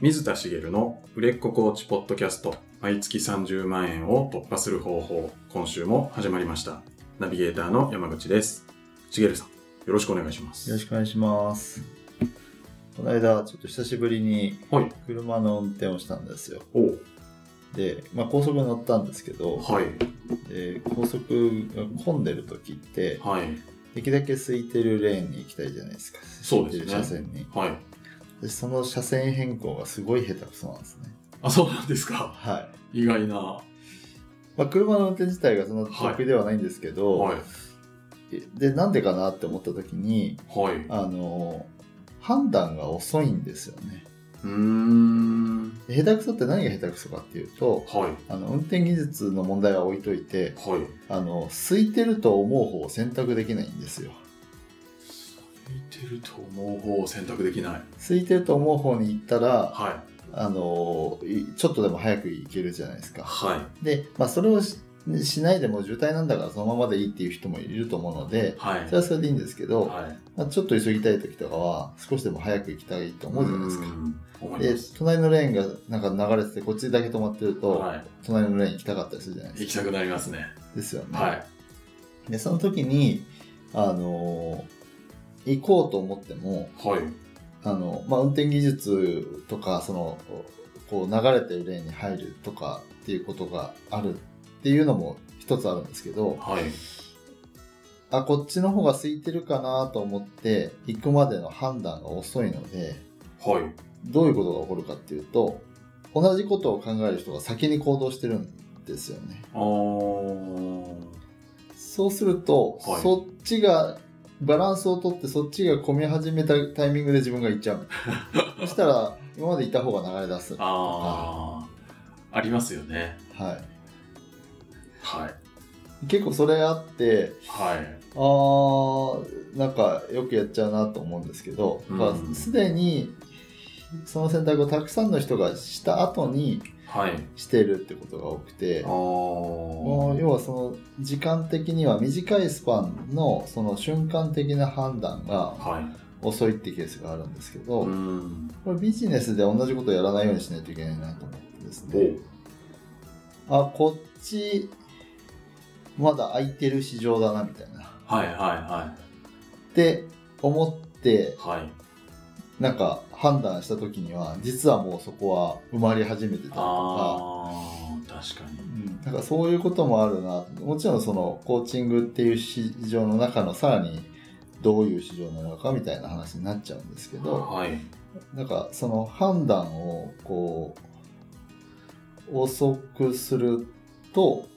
水田茂の売れっ子コーチポッドキャスト毎月30万円を突破する方法今週も始まりました。ナビゲーターの山口です。茂さんよろしくお願いします。よろしくお願いします。この間、ちょっと久しぶりにはい。車の運転をしたんですよ。おで、まあ、高速に乗ったんですけど、はい。で高速が混んでる時って、はい。できるだけ空いてるレーンに行きたいじゃないですか。そうですね。車線に。はいでその車線変更がすごい下手くそなんですね。あそうなんですか。はい。意外な。まあ、車の運転自体がその得意ではないんですけど、はい。で、なんでかなって思った時に、はい。あの、判断が遅いんですよね。うーん。で下手くそって何が下手くそかっていうと、はい。あの運転技術の問題は置いといてはい。あの空いてると思う方を選択できないんですよ。空いてると思う方を選択できない。空いてると思う方に行ったらはい。あのいちょっとでも早く行けるじゃないですか。はい。で、まあ、それをししないでも渋滞なんだからそのままでいいっていう人もいると思うのではい。それはそれでいいんですけど、はい。まあ、ちょっと急ぎたい時とかは少しでも早く行きたいと思うじゃないですか。で隣のレーンがなんか流れててこっちだけ止まってると、はい。隣のレーン行きたかったりするじゃないですか。行きたくなりますね。ですよね、はい。でその時にあの行こうと思ってもはい。あの、まあ、運転技術とかそのこう流れてるレーンに入るとかっていうことがあるっていうのも一つあるんですけどはい。あこっちの方が空いてるかなと思って行くまでの判断が遅いのではい。どういうことが起こるかっていうと同じことを考える人が先に行動してるんですよね。そうすると、はい。そっちがバランスをとってそっちが混み始めたタイミングで自分が行っちゃう。そしたら今までいた方が流れ出す。あー。ありますよね。ははい。い、結構それあってはい。あーなんかよくやっちゃうなと思うんですけどすで、にその選択をたくさんの人がした後にはいしてるってことが多くて。あもうー要はその時間的には短いスパンのその瞬間的な判断がはい。遅いってケースがあるんですけど、うん。これビジネスで同じことをやらないようにしないといけないなと思ってですおねあこっちまだ空いてる市場だなみたいな。っはいはい。はて思っていはい。なんか判断した時には実はもうそこは埋まり始めてたりとか。確かに。うん、なんかそういうこともあるな。もちろんそのコーチングっていう市場の中のさらにどういう市場なのかみたいな話になっちゃうんですけど、はい。なんかその判断をこう遅くすると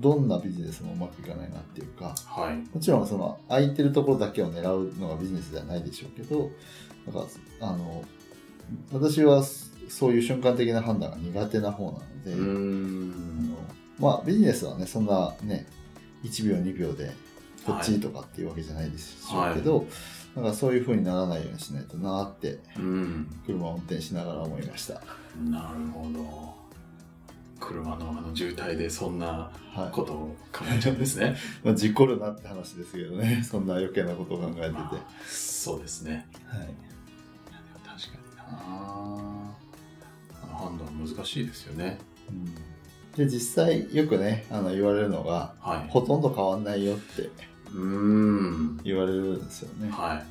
どんなビジネスもうまくいかないなっていうかはい。もちろんその空いてるところだけを狙うのがビジネスではないでしょうけどなんかあの私はそういう瞬間的な判断が苦手な方なので、うーん。まあビジネスはねそんなね1秒2秒でこっちとかっていうわけじゃないですしょうけど、なんかそういう風にならないようにしないとなってうん。車を運転しながら思いました。なるほど。車のあの渋滞でそんなはい。ことを考えちゃうんですね。まあ、事故るなって話ですけどね。そんな余計なことを考えてて、まあそうですね。はい、判断難しいですよね。うん。で実際よくねあの言われるのがはい。ほとんど変わんないよってうーん。言われるんですよね。はい。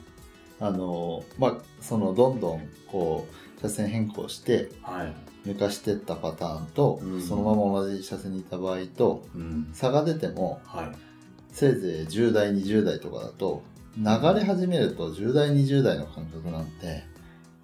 あのまあそのどんどんこう車線変更してはい。抜かしてったパターンと、うん。そのまま同じ車線にいた場合とうん。差が出てもはい。せいぜい10代20代とかだと流れ始めると10代20代の感覚なんて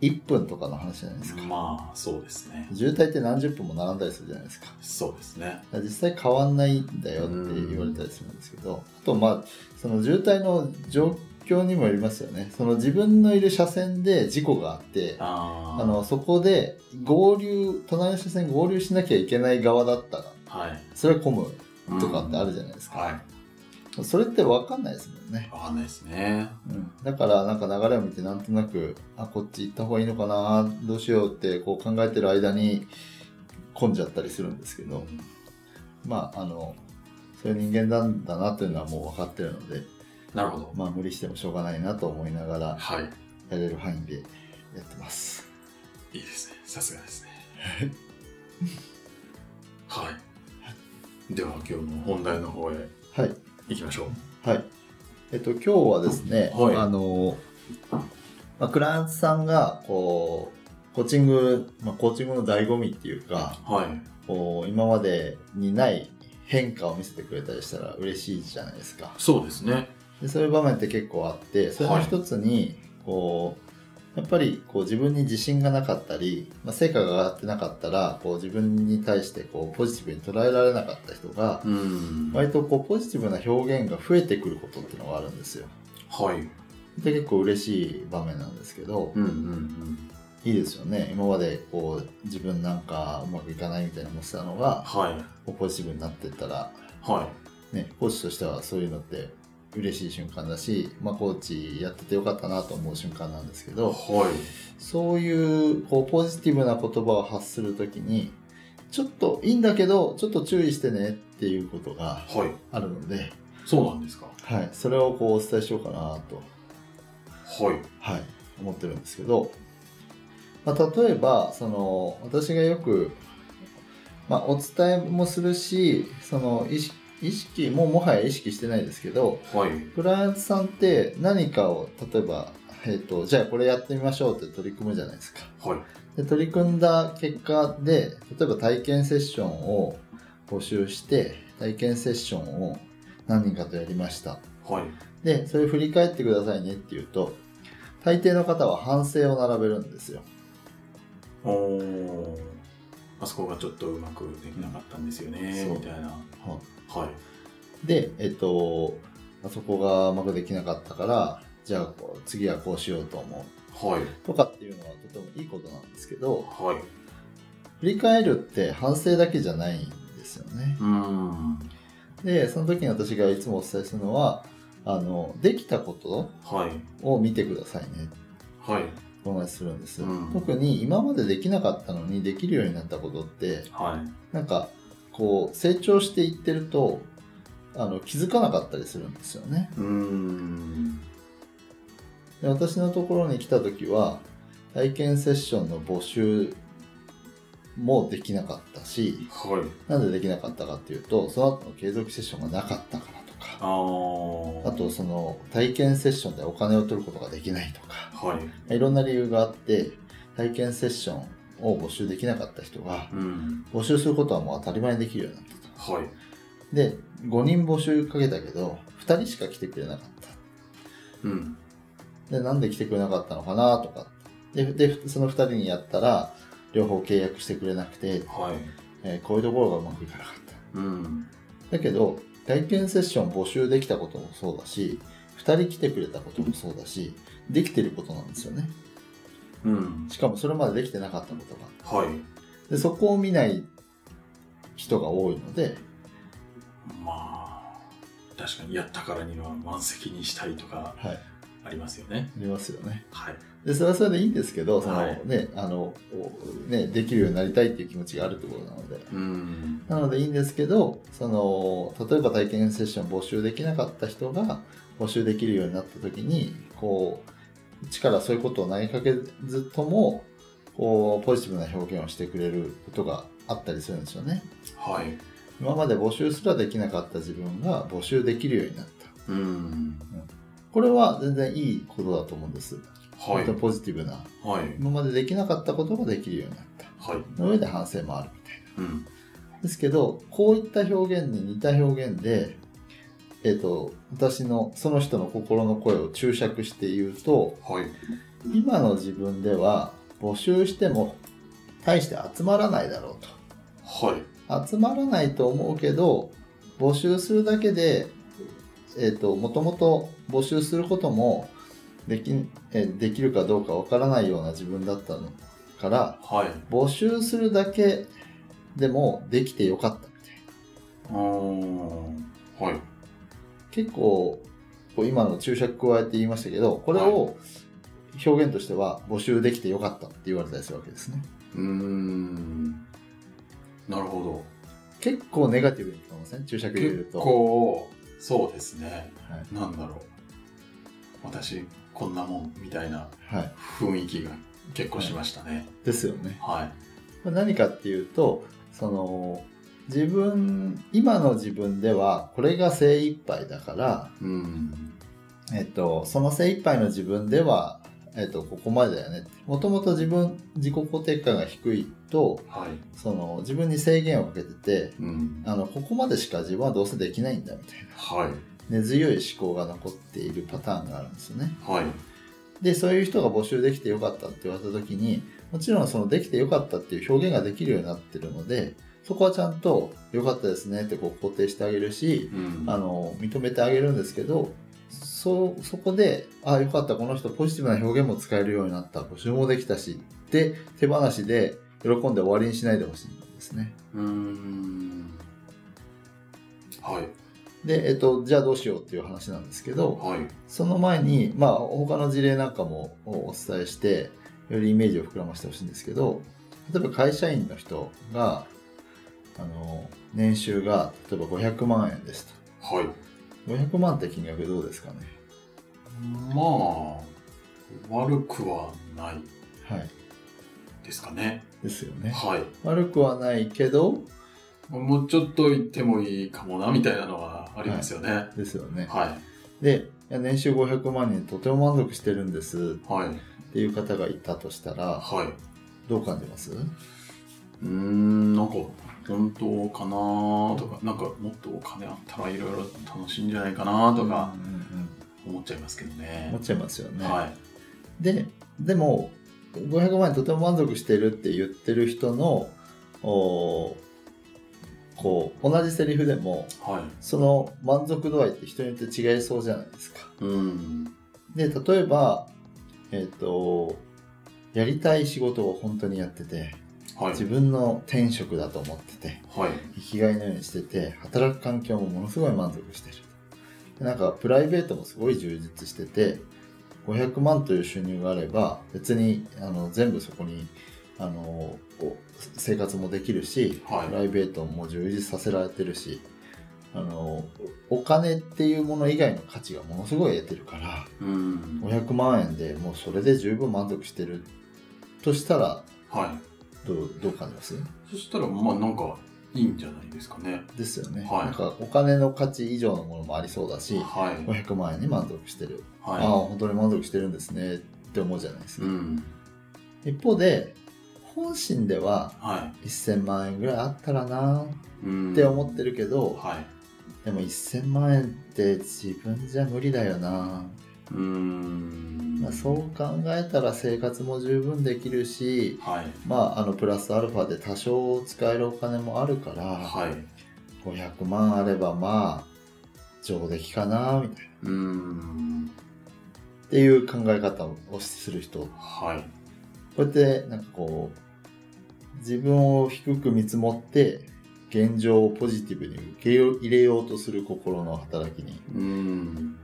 1分とかの話じゃないですか、まあそうですね。渋滞って何十分も並んだりするじゃないですか。そうですね。実際変わんないんだよって言われたりするんですけどあとまあその渋滞の状況にもよりますよね。その自分のいる車線で事故があってあのそこで合流隣の車線合流しなきゃいけない側だったらはい。それは混むとかってあるじゃないですか、はいそれって分かんないですもんね、わかんないですね。うん、だからなんか流れを見てなんとなくあこっち行った方がいいのかなどうしようってこう考えてる間に混んじゃったりするんですけど、まああのそういう人間なんだなというのはもう分かってるので。なるほど。まあ無理してもしょうがないなと思いながらはい。やれる範囲でやってます。いいですね。さすがですね。はい。では今日の本題の方へ。はい。行きましょう。はい。えっと、今日はですね、はいあの、まあ、クライアントさんが、こう、コーチング、まあ、コーチングの醍醐味っていうか、はい。こう、今までにない変化を見せてくれたりしたら嬉しいじゃないですか。そうですね。でそういう場面って結構あって、それの一つに、こう、やっぱりこう自分に自信がなかったり、まあ、成果が上がってなかったら、こう自分に対してこうポジティブに捉えられなかった人が、うん。割とこうポジティブな表現が増えてくることっていうのがあるんですよ。はい。で結構嬉しい場面なんですけど、うんうんいいですよね。今までこう自分なんかうまくいかないみたいな思ってたのが、はい。ポジティブになっていったら、はね、コーチとしてはそういうのって嬉しい瞬間だし、まあ、コーチやっててよかったなと思う瞬間なんですけい。ど、はい。そういうこうポジティブな言葉を発するときに、ちょっといいんだけど、ちょっと注意してねっていうことがはい。あるので、そうなんですか。はい、それをこうお伝えしようかなと、はい。はい、思ってるんですけど、まあ、例えば、その、私がよく、まあ、お伝えもするし、その、意識、意識ももはや意識してないですけど、はい。クライアントさんって何かを、例えば、えっ、と、じゃあこれやってみましょうって取り組むじゃないですか。はい。で取り組んだ結果で、例えば体験セッションを募集して、体験セッションを何人かとやりました。はい。で、それ振り返ってくださいねっていうと、大抵の方は反省を並べるんですよ。おー。あそこがちょっとうまくできなかったんですよね、そうみたいな。はい。で、えっと、あそこがうまくできなかったから、じゃあこう次はこうしようと思う。はい。とかっていうのはとてもいいことなんですけど、はい。振り返るって反省だけじゃないんですよね。うーん。で、その時に私がいつもお伝えするのは、あの、できたことはい。を見てくださいね。はい。お話しするんです、うん特に今までできなかったのにできるようになったことって、はい。なんか、こう、成長していってると、あの、気づかなかったりするんですよね。うーん。で私のところに来た時は、体験セッションの募集もできなかったし、はい。なんでできなかったかっていうと、その後の継続セッションがなかったからとか。あとその体験セッションでお金を取ることができないとか、はい。いろんな理由があって、体験セッションを募集できなかった人が、うん。募集することはもう当たり前にできるようになったと。はい。で、5人募集かけたけど、2人しか来てくれなかった。うん。で、なんで来てくれなかったのかなとか。で、でその2人にやったら、両方契約してくれなくて、はい。えーこういうところがうまくいかなかった。うん。だけど、体験セッション募集できたこともそうだし、2人来てくれたこともそうだし、できてることなんですよね。うん。しかもそれまでできてなかったことが。はい。で、そこを見ない人が多いので、まあ、確かにやったからには満席にしたいとかはい、ありますよね。ありますよね。はい。で、それはそれでいいんですけど、その、はいね、あの、おね、できるようになりたいっていう気持ちがあるってことなので。うん。なのでいいんですけど、その、例えば体験セッション募集できなかった人が募集できるようになった時に、こう、一からそういうことを投げかけずとも、こう、ポジティブな表現をしてくれることがあったりするんですよね。はい。今まで募集すらできなかった自分が募集できるようになった。うん。これは全然いいことだと思うんです。はい。ポジティブな。はい。今までできなかったことができるようになった。はい。の上で反省もあるみたいな。うん。ですけど、こういった表現に似た表現で、えっ、と、私の、その人の心の声を注釈して言うと、はい。今の自分では募集しても大して集まらないだろうはい。と。集まらないと思うけど、募集するだけで、えっ、と、もともと募集することもでき、えーできるかどうかわからないような自分だったのから、はい。募集するだけでもできてよかったみたいな。はい。結構こう今の注釈加えて言いましたけどこれを表現としては募集できてよかったって言われたりするわけですねうーん。なるほど。結構ネガティブに聞こえません？注釈入れる結と構、そうですね。はい、なんだろう。私、こんなもん、みたいなはい、雰囲気が結構しましたね。ですよね。はい。何かっていうとその自分今の自分ではこれが精一杯だから、うん。えっと、その精一杯の自分では、えっと、ここまでだよねもともと自分自己肯定感が低いとはい。その自分に制限をかけててうん。あのここまでしか自分はどうせできないんだみたいなはい。根強い思考が残っているパターンがあるんですよね。はい。でそういう人が募集できてよかったって言われた時にもちろんそのできてよかったっていう表現ができるようになってるのでそこはちゃんとよかったですねってこう肯定してあげるしうん。あの認めてあげるんですけどそそこであよかったこの人ポジティブな表現も使えるようになった募集もできたしで手放しで喜んで終わりにしないでほしいんですね。うーん。はい。で、えっと、じゃあどうしようっていう話なんですけど、はい。そその前に、まあ、他の事例なんかもお伝えして、よりイメージを膨らませてほしいんですけど、例えば会社員の人が、あの、年収が例えば500万円ですはい。と。500万って金額どうですかね？まあ、悪くはないはい。ですかね。ですよね。はい。悪くはないけど、もうちょっと言ってもいいかもな、みたいなのはありますよね。ですよね。はい。で、年収500万にとても満足してるんですはい。っていう方がいたとしたら、はい。どう感じます？うーん、なんか、本当かなとか、なんかもっとお金あったらいろいろ楽しいんじゃないかなとかうんうん思っちゃいますけどね思っ。ちゃいますよね。はい。で、でも、500万円とても満足してるって言ってる人の、おこう、同じセリフでも、はい。その満足度合いって人によって違いそうじゃないですか。うん。で、例えば、えっ、と、やりたい仕事を本当にやってて、はい。自分の天職だと思ってて、はい。生きがいのようにしてて、働く環境もものすごい満足してる。でなんか、プライベートもすごい充実してて、500万という収入があれば、別にあの全部そこにあのお生活もできるし、はいプライベートも充実させられてるし、あのお金っていうもの以外の価値がものすごい得てるから、うん。500万円でもうそれで十分満足してるとしたら、はい。どうどう感じます？そしたら、まあなんか、いいんじゃないですかね。ですよね、はいなんかお金の価値以上のものもありそうだし、はい。500万円に満足してる、ああは本当に満足してるんですねって思うじゃないですい。か、うん。一方で本心ではは1000万円ぐらいあったらなっ。て思ってるけど、はい。でも1000万円って自分じゃ無理だよな、うーん。まあ、そう考えたら生活も十分できるしはい。まああのプラスアルファで多少使えるお金もあるから、はい。500万あればまあ上出来かなみたいなうーん。っていう考え方をする人こはい。うやってなんかこう自分を低く見積もって現状をポジティブに受け入れようとする心の働きに。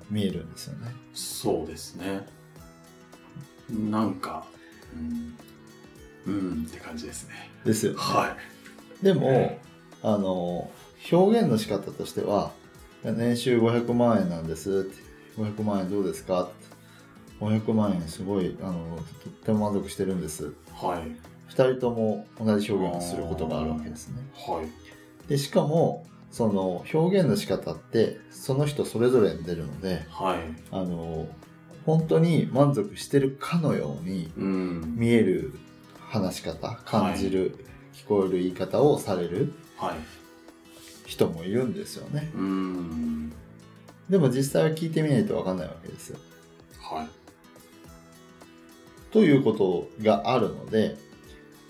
見えるんですよね。そうですね。なんか、うん。うんって感じですね。ですよね。はでもあの表現の仕方としては年収500万円なんですって500万円どうですか？って500万円すごいあのとっても満足してるんですい。はい。2人とも同じ表現をすることがあるわけですね。はい。でしかもその表現の仕方ってその人それぞれに出るのではい。あの本当に満足してるかのようにうん。見える話し方感じる、聞こえる言い方をされるはい。人もいるんですよねうーん。でも実際は聞いてみないと分かんないわけですよはい。ということがあるので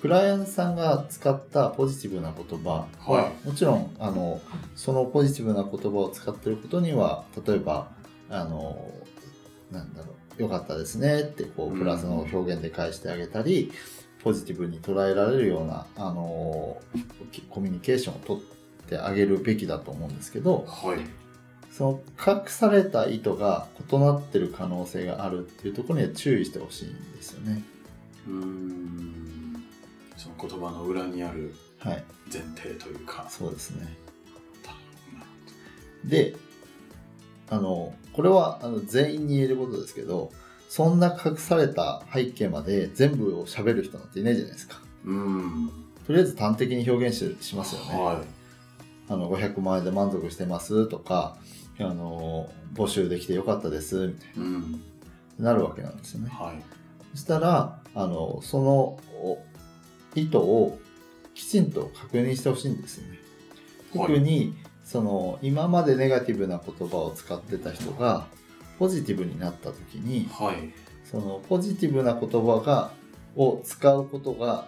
クライアントさんが使ったポジティブな言葉は、はもちろんあのそのポジティブな言葉を使ってることには例えばあのなんだろうよかったですねってこううんプラスの表現で返してあげたり、ポジティブに捉えられるようなあのコミュニケーションを取ってあげるべきだと思うんですけどはい。その隠された意図が異なってる可能性があるっていうところには注意してほしいんですよね。うーん。その言葉の裏にあるはい、前提というか。そうですね。で、あの、これはあの全員に言えることですけど、そんな隠された背景まで全部を喋る人なんていないじゃないですか。うん。とりあえず端的に表現ししますよね。はあの、500万円で満足してますとか、あの、募集できてよかったです、みたいい。うん。な、なるわけなんですよね。はい。そしたら、あの、そのお意図をきちんと確認してほしいんですよね。はい特に、その、今までネガティブな言葉を使ってた人が、ポジティブになった時に、はい。その、ポジティブな言葉が、を使うことが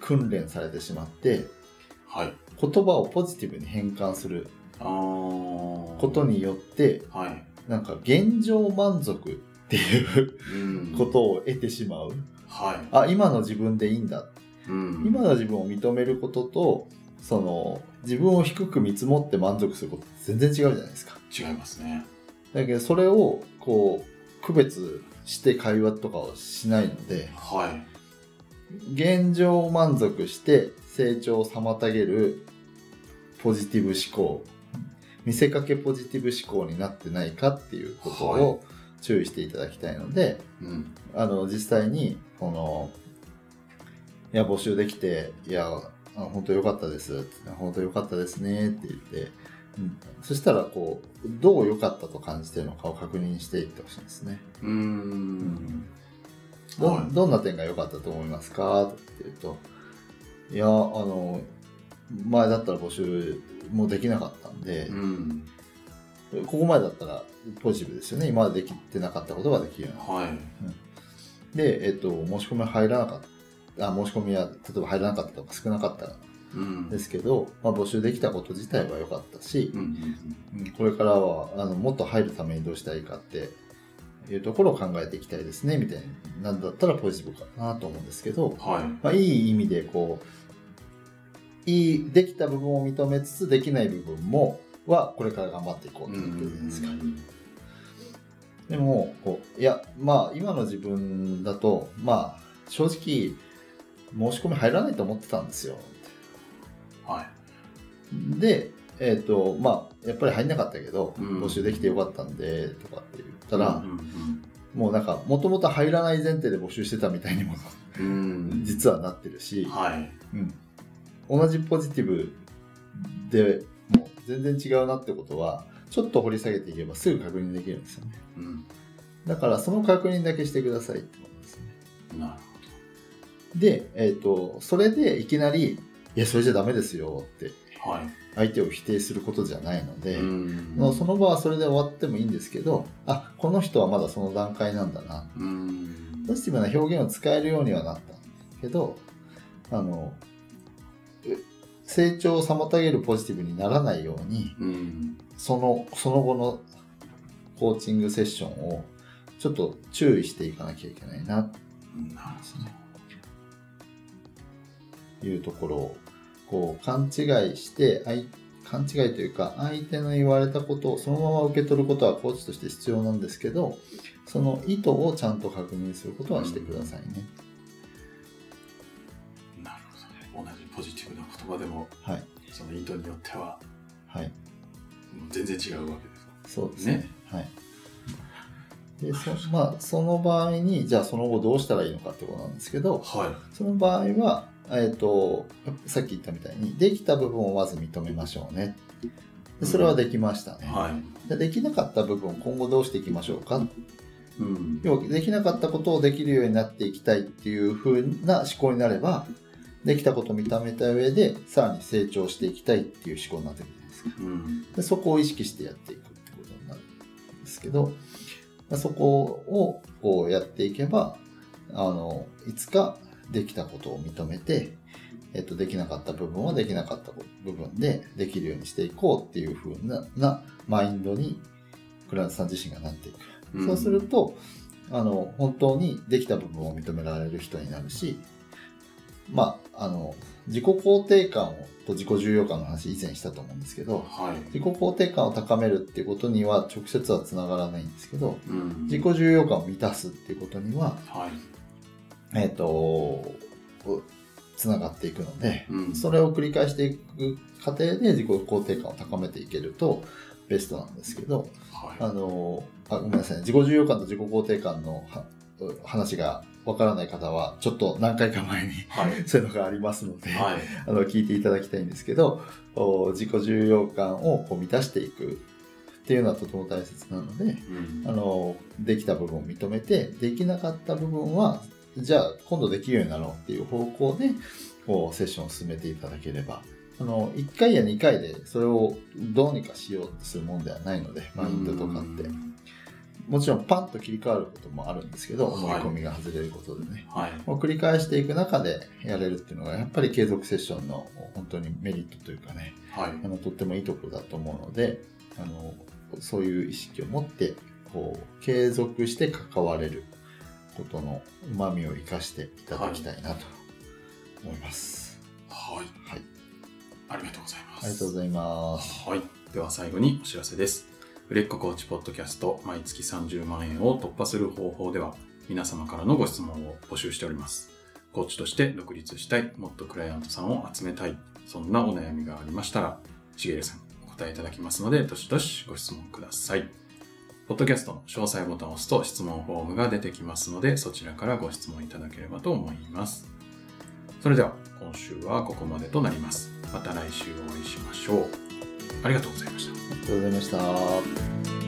訓練されてしまって、はい。言葉をポジティブに変換する。ことによって、はい。なんか現状満足っていううんことを得てしまう。はい。あ、今の自分でいいんだ。うん。今の自分を認めることと、その、自分を低く見積もって満足すること全然違うじゃないですか。違いますね。だけど、それを、こう、区別して会話とかをしないので、はい。現状満足して成長を妨げるポジティブ思考、見せかけポジティブ思考になってないかっていうことはいを注意していただきたいので、うん。あの、実際に、この、いや、募集できて、いや、あ本当良かったです。本当良かったですねって言って、うん、そしたら、こう、どう良かったと感じてるのかを確認していってほしいんですね。うーん。ど,、はいどんな点が良かったと思いますか？って言うと、いや、あの、前だったら募集もできなかったんでう、ん。ここまでだったらポジティブですよね。今までできてなかったことができるようになるはい。で、えっと、申し込み入らなかった、あ申し込みは例えば入らなかったとか少なかったうん。ですけど、まあ、募集できたこと自体は良かったしこれからはあのもっと入るためにどうしたらいいかっていうところを考えていきたいですね、みたいなんだったらポジティブかなと思うんですけどうん。、はい。まあ、いい意味でこう、いい、できた部分を認めつつできない部分も、はこれから頑張っていこうと思ってるですか。でも、こう、いや、まあ、今の自分だと、まあ、正直、申し込み入らないと思ってたんですよ。はい。で、えっ、と、まあ、やっぱり入んなかったけど、うん募集できてよかったんで、とかって言ったら、うんもうなんか、もともと入らない前提で募集してたみたいにも、うん。うん。実はなってるし、はい。うん、同じポジティブでもう全然違うなってことは、ちょっと掘り下げていけばすぐ確認できるんですよね。うん。だから、その確認だけしてくださいってことですね。なるで、えっ、と、それでいきなり、いや、それじゃダメですよって。相手を否定することじゃないので、うんもうその場はそれで終わってもいいんですけど、あ、この人はまだその段階なんだな。うん。ポジティブな表現を使えるようにはなったんですけど、あの、う成長を妨げるポジティブにならないように、うん。その、その後のコーチングセッションをちょっと注意していかなきゃいけないな、なるというところを、こう、勘違いして、相勘違いというか、相手の言われたことをそのまま受け取ることはコーチとして必要なんですけど、その意図をちゃんと確認することはしてくださいね。なるほどね。同じポジティブな言葉でも、はい。その意図によっては、はい。全然違うわけです。そうですね。ねはい。で、そまあ、その場合に、じゃあその後どうしたらいいのかってことなんですけど、はその場合は、えっ、と、さっき言ったみたいに、できた部分をまず認めましょうね。でそれはできましたねい。。はい。でできなかった部分を今後どうしていきましょうかうん。要はできなかったことをできるようになっていきたいっていう風な思考になれば、できたことを認めた上で、さらに成長していきたいっていう思考になってくるじゃないですか。うん。でそこを意識してやっていくってことになるんですけど、まあそこをこうやっていけば、あの、いつかできたことを認めて、えっと、できなかった部分はできなかった部分でできるようにしていこうっていう風ななマインドにクライアントさん自身がなっていく。うんそうすると、あの、本当にできた部分を認められる人になるし、まあ、あの、自己肯定感をと自己重要感の話以前したと思うんですけど、はい。自己肯定感を高めるっていうことには直接はつながらないんですけど、うん。自己重要感を満たすっていうことには、はい。えっ、と、つながっていくので、うん。それを繰り返していく過程で自己肯定感を高めていけるとベストなんですけど、はい。あの、あごめんなさいね、自己重要感と自己肯定感のは話がわからない方は、ちょっと何回か前にはい。そういうのがありますので、はい。あの聞いていただきたいんですけど、お自己重要感をこう満たしていくっていうのはとても大切なので、うんあのできた部分を認めて、できなかった部分は、じゃあ今度できるようになろうっていう方向でこうセッションを進めていただければ、あの1回や2回でそれをどうにかしようとするもんではないので、マインドとかって。もちろんパンと切り替わることもあるんですけど、はい思い込みが外れることでね。はい。もう繰り返していく中でやれるっていうのが、やっぱり継続セッションの本当にメリットというかね、はい。あのとってもいいところだと思うので、あのそういう意識を持って、こう、継続して関われることの旨味を生かしていただきたいなと思います。はい。はい。ありがとうございます。ありがとうございます。はい。では最後にお知らせです。売れっ子コーチポッドキャスト毎月30万円を突破する方法では皆様からのご質問を募集しております。コーチとして独立したい、もっとクライアントさんを集めたい、そんなお悩みがありましたら、しげるさんお答えいただきますので、どしどしご質問ください。ポッドキャストの詳細ボタンを押すと質問フォームが出てきますので、そちらからご質問いただければと思います。それでは今週はここまでとなります。また来週お会いしましょう。ありがとうございました。ありがとうございました。